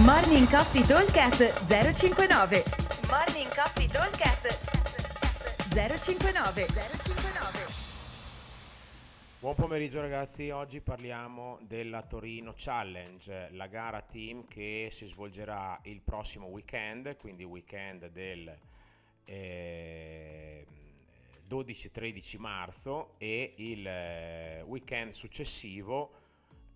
Morning Coffee Talkcast 059 Morning Coffee Talkcast 059 059 Buon pomeriggio ragazzi, oggi parliamo della Torino Challenge, la gara team che si svolgerà il prossimo weekend, quindi weekend del eh, 12-13 marzo e il eh, weekend successivo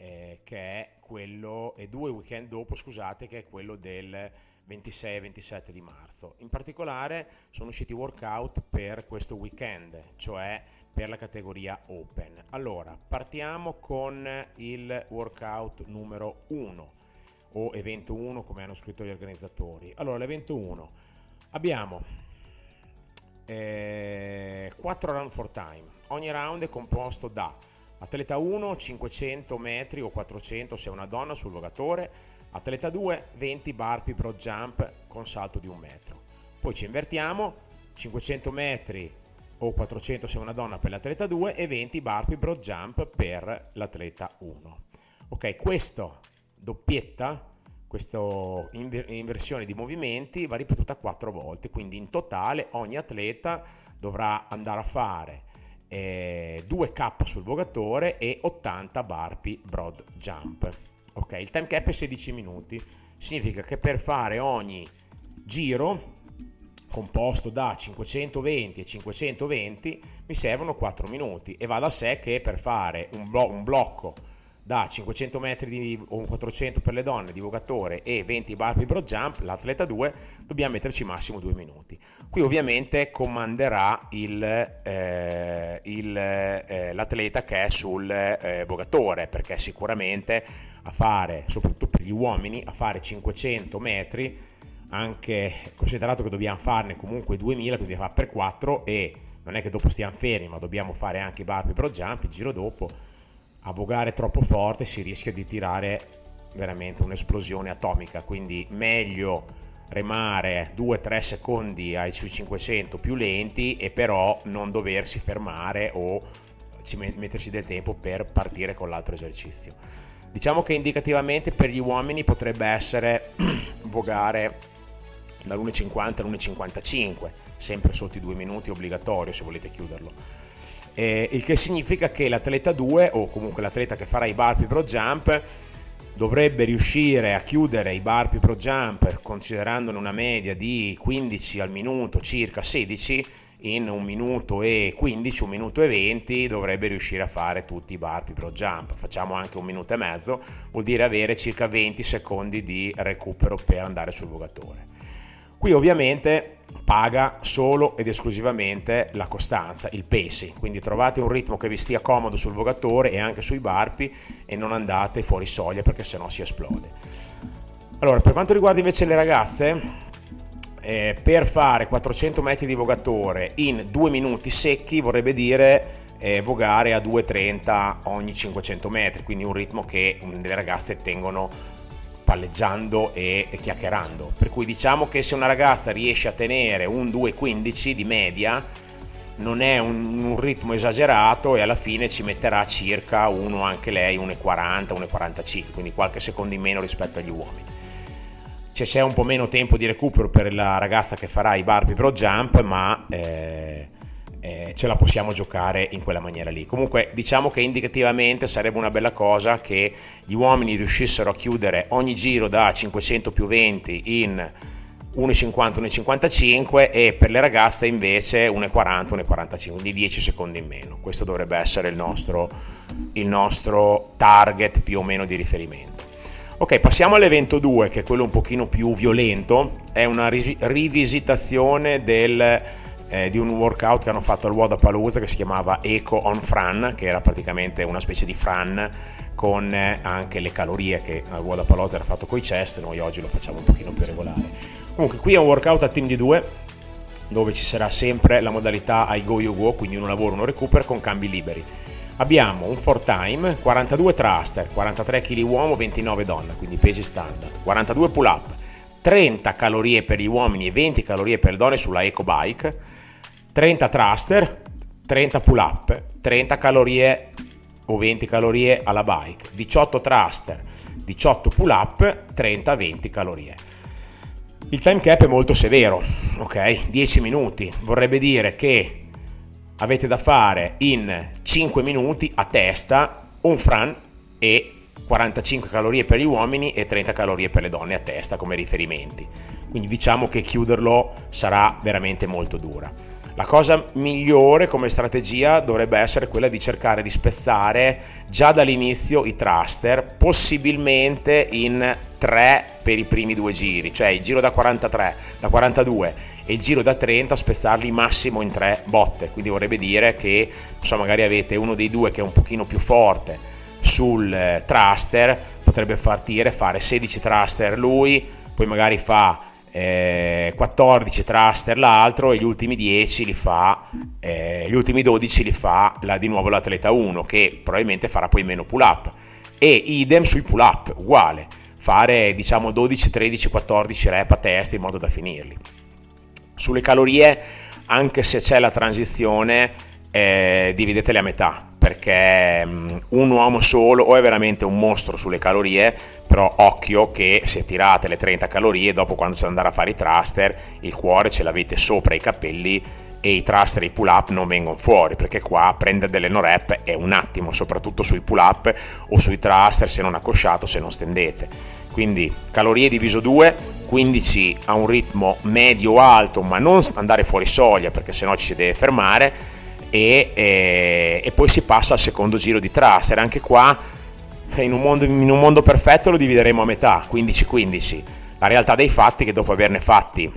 eh, che è quello, e due weekend dopo scusate, che è quello del 26 e 27 di marzo. In particolare sono usciti workout per questo weekend, cioè per la categoria Open. Allora, partiamo con il workout numero 1 o evento 1 come hanno scritto gli organizzatori. Allora, l'evento 1 abbiamo eh, 4 run for time. Ogni round è composto da atleta 1 500 metri o 400 se è una donna sul vogatore, atleta 2 20 burpee pro jump con salto di un metro. Poi ci invertiamo, 500 metri o 400 se è una donna per l'atleta 2 e 20 burpee pro jump per l'atleta 1. Ok, questo doppietta questa inversione di movimenti va ripetuta quattro volte, quindi in totale ogni atleta dovrà andare a fare eh, 2K sul vogatore e 80 burpee broad jump. Ok, il time cap è 16 minuti, significa che per fare ogni giro composto da 520 e 520 mi servono 4 minuti e va da sé che per fare un, blo- un blocco da 500 metri di, o 400 per le donne di vogatore e 20 barbie broad jump, l'atleta 2, dobbiamo metterci massimo 2 minuti. Qui ovviamente comanderà il, eh, il, eh, l'atleta che è sul eh, vogatore, perché sicuramente a fare, soprattutto per gli uomini, a fare 500 metri, anche considerato che dobbiamo farne comunque 2000, quindi fa per 4 e non è che dopo stiamo fermi, ma dobbiamo fare anche i barbie broad jump il giro dopo a vogare troppo forte si rischia di tirare veramente un'esplosione atomica, quindi meglio remare 2-3 secondi ai sui 500 più lenti e però non doversi fermare o metterci del tempo per partire con l'altro esercizio. Diciamo che indicativamente per gli uomini potrebbe essere vogare dall'1,50 all'1,55, sempre sotto i due minuti obbligatorio se volete chiuderlo eh, il che significa che l'atleta 2 o comunque l'atleta che farà i burpee pro jump dovrebbe riuscire a chiudere i burpee pro jump considerandone una media di 15 al minuto, circa 16 in un minuto e 15, un minuto e 20 dovrebbe riuscire a fare tutti i burpee pro jump. Facciamo anche un minuto e mezzo, vuol dire avere circa 20 secondi di recupero per andare sul vogatore. Qui ovviamente paga solo ed esclusivamente la costanza, il pacing, quindi trovate un ritmo che vi stia comodo sul vogatore e anche sui barpi e non andate fuori soglia perché sennò si esplode. Allora, per quanto riguarda invece le ragazze, eh, per fare 400 metri di vogatore in 2 minuti secchi vorrebbe dire eh, vogare a 2,30 ogni 500 metri, quindi un ritmo che le ragazze tengono palleggiando e, chiacchierando. Per cui diciamo che se una ragazza riesce a tenere un 2,15 di media, non è un, un, ritmo esagerato e alla fine ci metterà circa uno anche lei 1,40, 1,45, quindi qualche secondo in meno rispetto agli uomini. Cioè, c'è un po' meno tempo di recupero per la ragazza che farà i barbie pro jump, ma eh, ce la possiamo giocare in quella maniera lì. Comunque diciamo che indicativamente sarebbe una bella cosa che gli uomini riuscissero a chiudere ogni giro da 500 più 20 in 1,50, 1,55 e per le ragazze invece 1,40, 1,45, di 10 secondi in meno. Questo dovrebbe essere il nostro, il nostro target più o meno di riferimento. Ok, passiamo all'evento 2, che è quello un pochino più violento, è una rivisitazione del eh, di un workout che hanno fatto al Wodapalooza che si chiamava Eco on Fran, che era praticamente una specie di Fran con eh, anche le calorie che al Wodapalooza era fatto con i chest, noi oggi lo facciamo un pochino più regolare. Comunque qui è un workout a team di due dove ci sarà sempre la modalità I go you go, quindi uno lavoro, uno recupero con cambi liberi. Abbiamo un 4 time, 42 thruster, 43 kg uomo, 29 donna, quindi pesi standard, 42 pull up, 30 calorie per gli uomini e 20 calorie per le donne sulla Eco Bike, 30 thruster, 30 pull up, 30 calorie o 20 calorie alla bike, 18 thruster, 18 pull up, 30-20 calorie. Il time cap è molto severo, ok? 10 minuti, vorrebbe dire che avete da fare in 5 minuti a testa un fran e 45 calorie per gli uomini e 30 calorie per le donne a testa come riferimenti. Quindi diciamo che chiuderlo sarà veramente molto dura. La cosa migliore come strategia dovrebbe essere quella di cercare di spezzare già dall'inizio i thruster, possibilmente in 3 per i primi due giri, cioè il giro da 43, da 42 e il giro da 30 spezzarli massimo in 3 botte. Quindi vorrebbe dire che so, magari avete uno dei due che è un pochino più forte sul eh, thruster, potrebbe partire fare 16 thruster lui, poi magari fa eh, 14 thruster l'altro e gli ultimi 10 li fa eh, gli ultimi 12 li fa la, di nuovo l'atleta 1 che probabilmente farà poi meno pull up e idem sui pull up uguale. Fare diciamo 12 13 14 rep a testa in modo da finirli. Sulle calorie anche se c'è la transizione eh, dividetele a metà perché um, un uomo solo o è veramente un mostro sulle calorie però occhio che se tirate le 30 calorie dopo quando c'è da andare a fare i thruster il cuore ce l'avete sopra i capelli e i thruster e i pull up non vengono fuori perché qua prendere delle no rep è un attimo soprattutto sui pull up o sui thruster se non accosciato se non stendete. Quindi calorie diviso 2 15 a un ritmo medio alto ma non andare fuori soglia perché sennò ci si deve fermare e, e, e, poi si passa al secondo giro di thruster. Anche qua in un, mondo, in un mondo perfetto lo divideremo a metà, 15-15. La realtà dei fatti è che dopo averne fatti,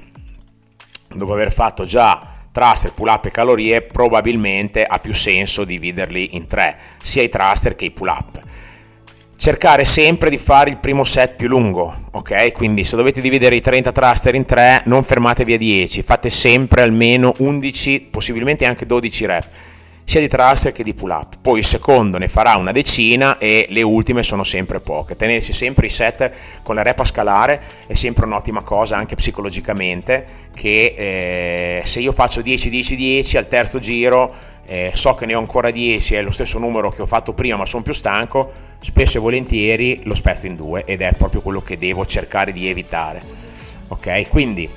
dopo aver fatto già thruster, pull up e calorie, probabilmente ha più senso dividerli in tre, sia i thruster che i pull up cercare sempre di fare il primo set più lungo, ok? Quindi se dovete dividere i 30 thruster in 3, non fermatevi a 10, fate sempre almeno 11, possibilmente anche 12 rep, sia di thruster che di pull up. Poi il secondo ne farà una decina e le ultime sono sempre poche. Tenersi sempre i set con la rep a scalare è sempre un'ottima cosa anche psicologicamente, che eh, se io faccio 10 10 10 al terzo giro eh, so che ne ho ancora 10, è lo stesso numero che ho fatto prima ma sono più stanco, spesso e volentieri lo spezzo in due ed è proprio quello che devo cercare di evitare. Ok, quindi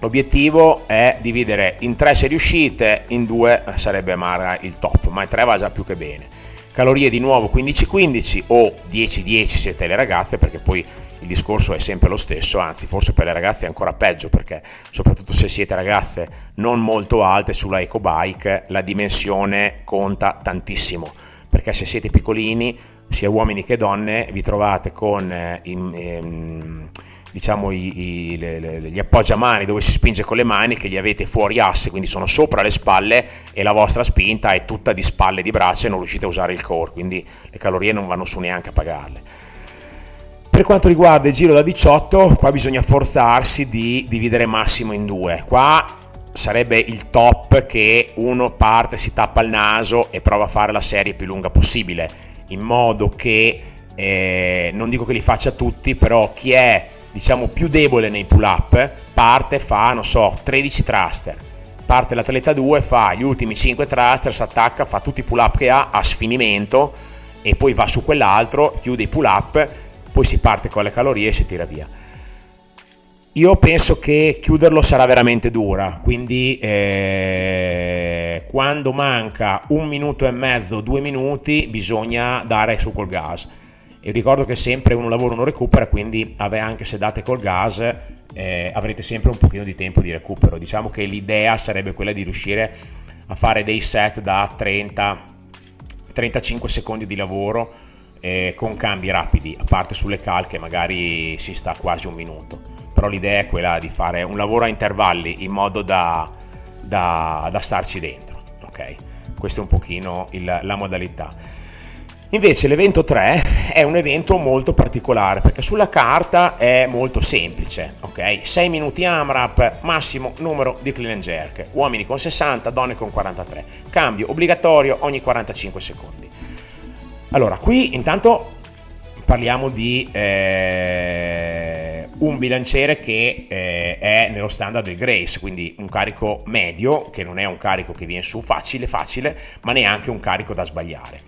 l'obiettivo è dividere in tre se riuscite, in due sarebbe Mara il top, ma in tre va già più che bene. Calorie di nuovo 15-15 o 10-10 siete le ragazze perché poi il discorso è sempre lo stesso, anzi forse per le ragazze è ancora peggio perché soprattutto se siete ragazze non molto alte sulla ecobike la dimensione conta tantissimo. Perché se siete piccolini sia uomini che donne vi trovate con eh, in, ehm, diciamo i, i, le, le, gli appoggiamani dove si spinge con le mani che li avete fuori asse quindi sono sopra le spalle e la vostra spinta è tutta di spalle e di braccia e non riuscite a usare il core quindi le calorie non vanno su neanche a pagarle per quanto riguarda il giro da 18, qua bisogna forzarsi di dividere massimo in due. Qua sarebbe il top che uno parte, si tappa il naso e prova a fare la serie più lunga possibile, in modo che eh, non dico che li faccia tutti, però chi è diciamo più debole nei pull up parte fa non so 13 thruster parte l'atleta 2 fa gli ultimi 5 thruster si attacca fa tutti i pull up che ha a sfinimento e poi va su quell'altro chiude i pull up poi si parte con le calorie e si tira via. Io penso che chiuderlo sarà veramente dura, quindi eh, quando manca un minuto e mezzo, due minuti, bisogna dare su col gas. E ricordo che sempre uno lavora, uno recupera, quindi anche se date col gas eh, avrete sempre un pochino di tempo di recupero. Diciamo che l'idea sarebbe quella di riuscire a fare dei set da 30-35 secondi di lavoro eh, con cambi rapidi, a parte sulle calche magari si sta quasi un minuto, però l'idea è quella di fare un lavoro a intervalli in modo da, da, da starci dentro, ok? Questa è un pochino il, la modalità. Invece l'evento 3 è un evento molto particolare perché sulla carta è molto semplice, ok? 6 minuti AMRAP, massimo numero di clean and jerk, uomini con 60, donne con 43, cambio obbligatorio ogni 45 secondi. Allora, qui intanto parliamo di eh, un bilanciere che eh, è nello standard del Grace, quindi un carico medio, che non è un carico che viene su facile, facile, ma neanche un carico da sbagliare.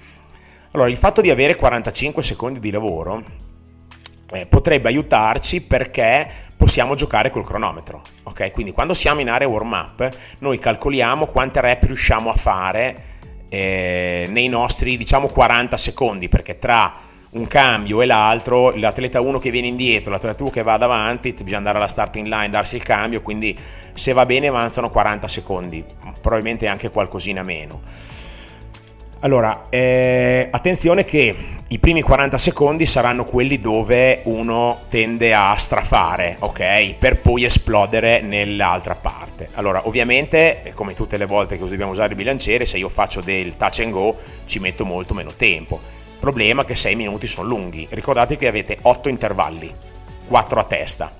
Allora, il fatto di avere 45 secondi di lavoro eh, potrebbe aiutarci perché possiamo giocare col cronometro. Ok, quindi quando siamo in area warm up, noi calcoliamo quante rep riusciamo a fare eh, nei nostri diciamo 40 secondi, perché tra un cambio e l'altro, l'atleta 1 che viene indietro, l'atleta 2 che va davanti, bisogna andare alla starting line, darsi il cambio, quindi se va bene avanzano 40 secondi, probabilmente anche qualcosina meno. Allora, eh, attenzione che i primi 40 secondi saranno quelli dove uno tende a strafare, ok? Per poi esplodere nell'altra parte. Allora, ovviamente, come tutte le volte che dobbiamo usare il bilanciere, se io faccio del touch and go ci metto molto meno tempo. Problema che 6 minuti sono lunghi. Ricordate che avete 8 intervalli, 4 a testa,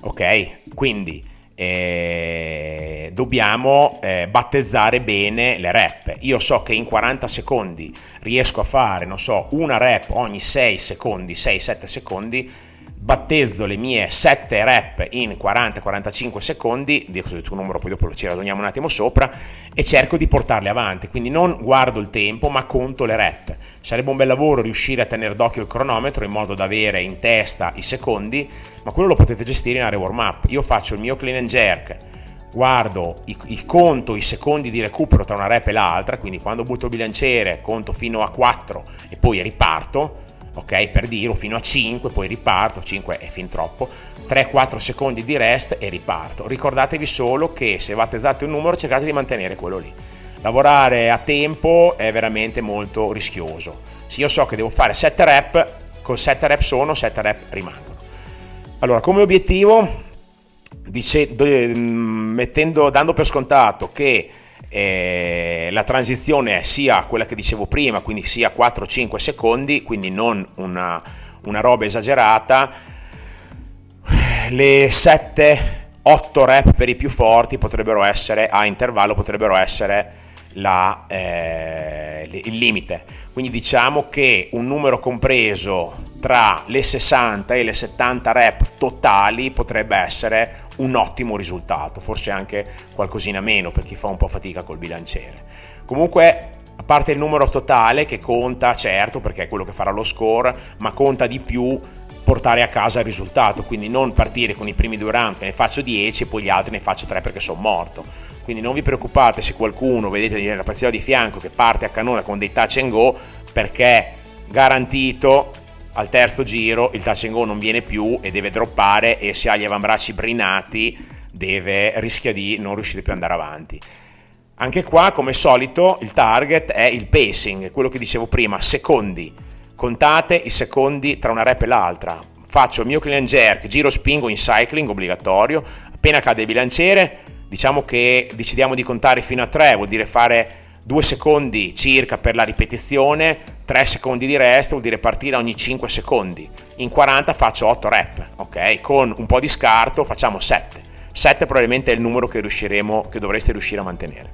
ok? Quindi eh, dobbiamo eh, battezzare bene le rep. Io so che in 40 secondi riesco a fare, non so, una rep ogni 6 secondi, 6-7 secondi battezzo le mie 7 rep in 40-45 secondi, dico il tuo numero, poi dopo ci ragioniamo un attimo sopra, e cerco di portarle avanti. Quindi non guardo il tempo, ma conto le rep. Sarebbe un bel lavoro riuscire a tenere d'occhio il cronometro in modo da avere in testa i secondi, ma quello lo potete gestire in area warm up. Io faccio il mio clean and jerk, guardo, i, conto i secondi di recupero tra una rep e l'altra, quindi quando butto il bilanciere conto fino a 4 e poi riparto ok? Per dire, fino a 5, poi riparto, 5 è fin troppo, 3-4 secondi di rest e riparto. Ricordatevi solo che se battezzate un numero cercate di mantenere quello lì. Lavorare a tempo è veramente molto rischioso. Se io so che devo fare 7 rep, con 7 rep sono, 7 rep rimangono. Allora, come obiettivo, dice, mettendo, dando per scontato che eh, la transizione sia quella che dicevo prima, quindi sia 4-5 secondi, quindi non una, una roba esagerata, le 7-8 rep per i più forti potrebbero essere a intervallo, potrebbero essere la, eh, il limite. Quindi diciamo che un numero compreso tra le 60 e le 70 rep totali potrebbe essere un ottimo risultato, forse anche qualcosina meno per chi fa un po' fatica col bilanciere. Comunque, a parte il numero totale che conta, certo, perché è quello che farà lo score, ma conta di più portare a casa il risultato, quindi non partire con i primi due round ne faccio 10 e poi gli altri ne faccio 3 perché sono morto. Quindi non vi preoccupate se qualcuno, vedete nella partita di fianco, che parte a cannone con dei touch and go, perché garantito al terzo giro il touch and go non viene più e deve droppare e se ha gli avambracci brinati deve, rischia di non riuscire più ad andare avanti. Anche qua, come solito, il target è il pacing, quello che dicevo prima, secondi. Contate i secondi tra una rep e l'altra. Faccio il mio clean jerk, giro spingo in cycling obbligatorio, appena cade il bilanciere, diciamo che decidiamo di contare fino a 3, vuol dire fare 2 secondi circa per la ripetizione, 3 secondi di rest vuol dire partire ogni 5 secondi. In 40 faccio 8 rep, ok? Con un po' di scarto facciamo 7. 7 probabilmente è il numero che che dovreste riuscire a mantenere.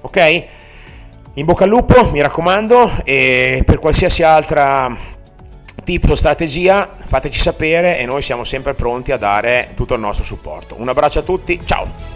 Ok? In bocca al lupo, mi raccomando, e per qualsiasi altra tips o strategia fateci sapere e noi siamo sempre pronti a dare tutto il nostro supporto. Un abbraccio a tutti, ciao!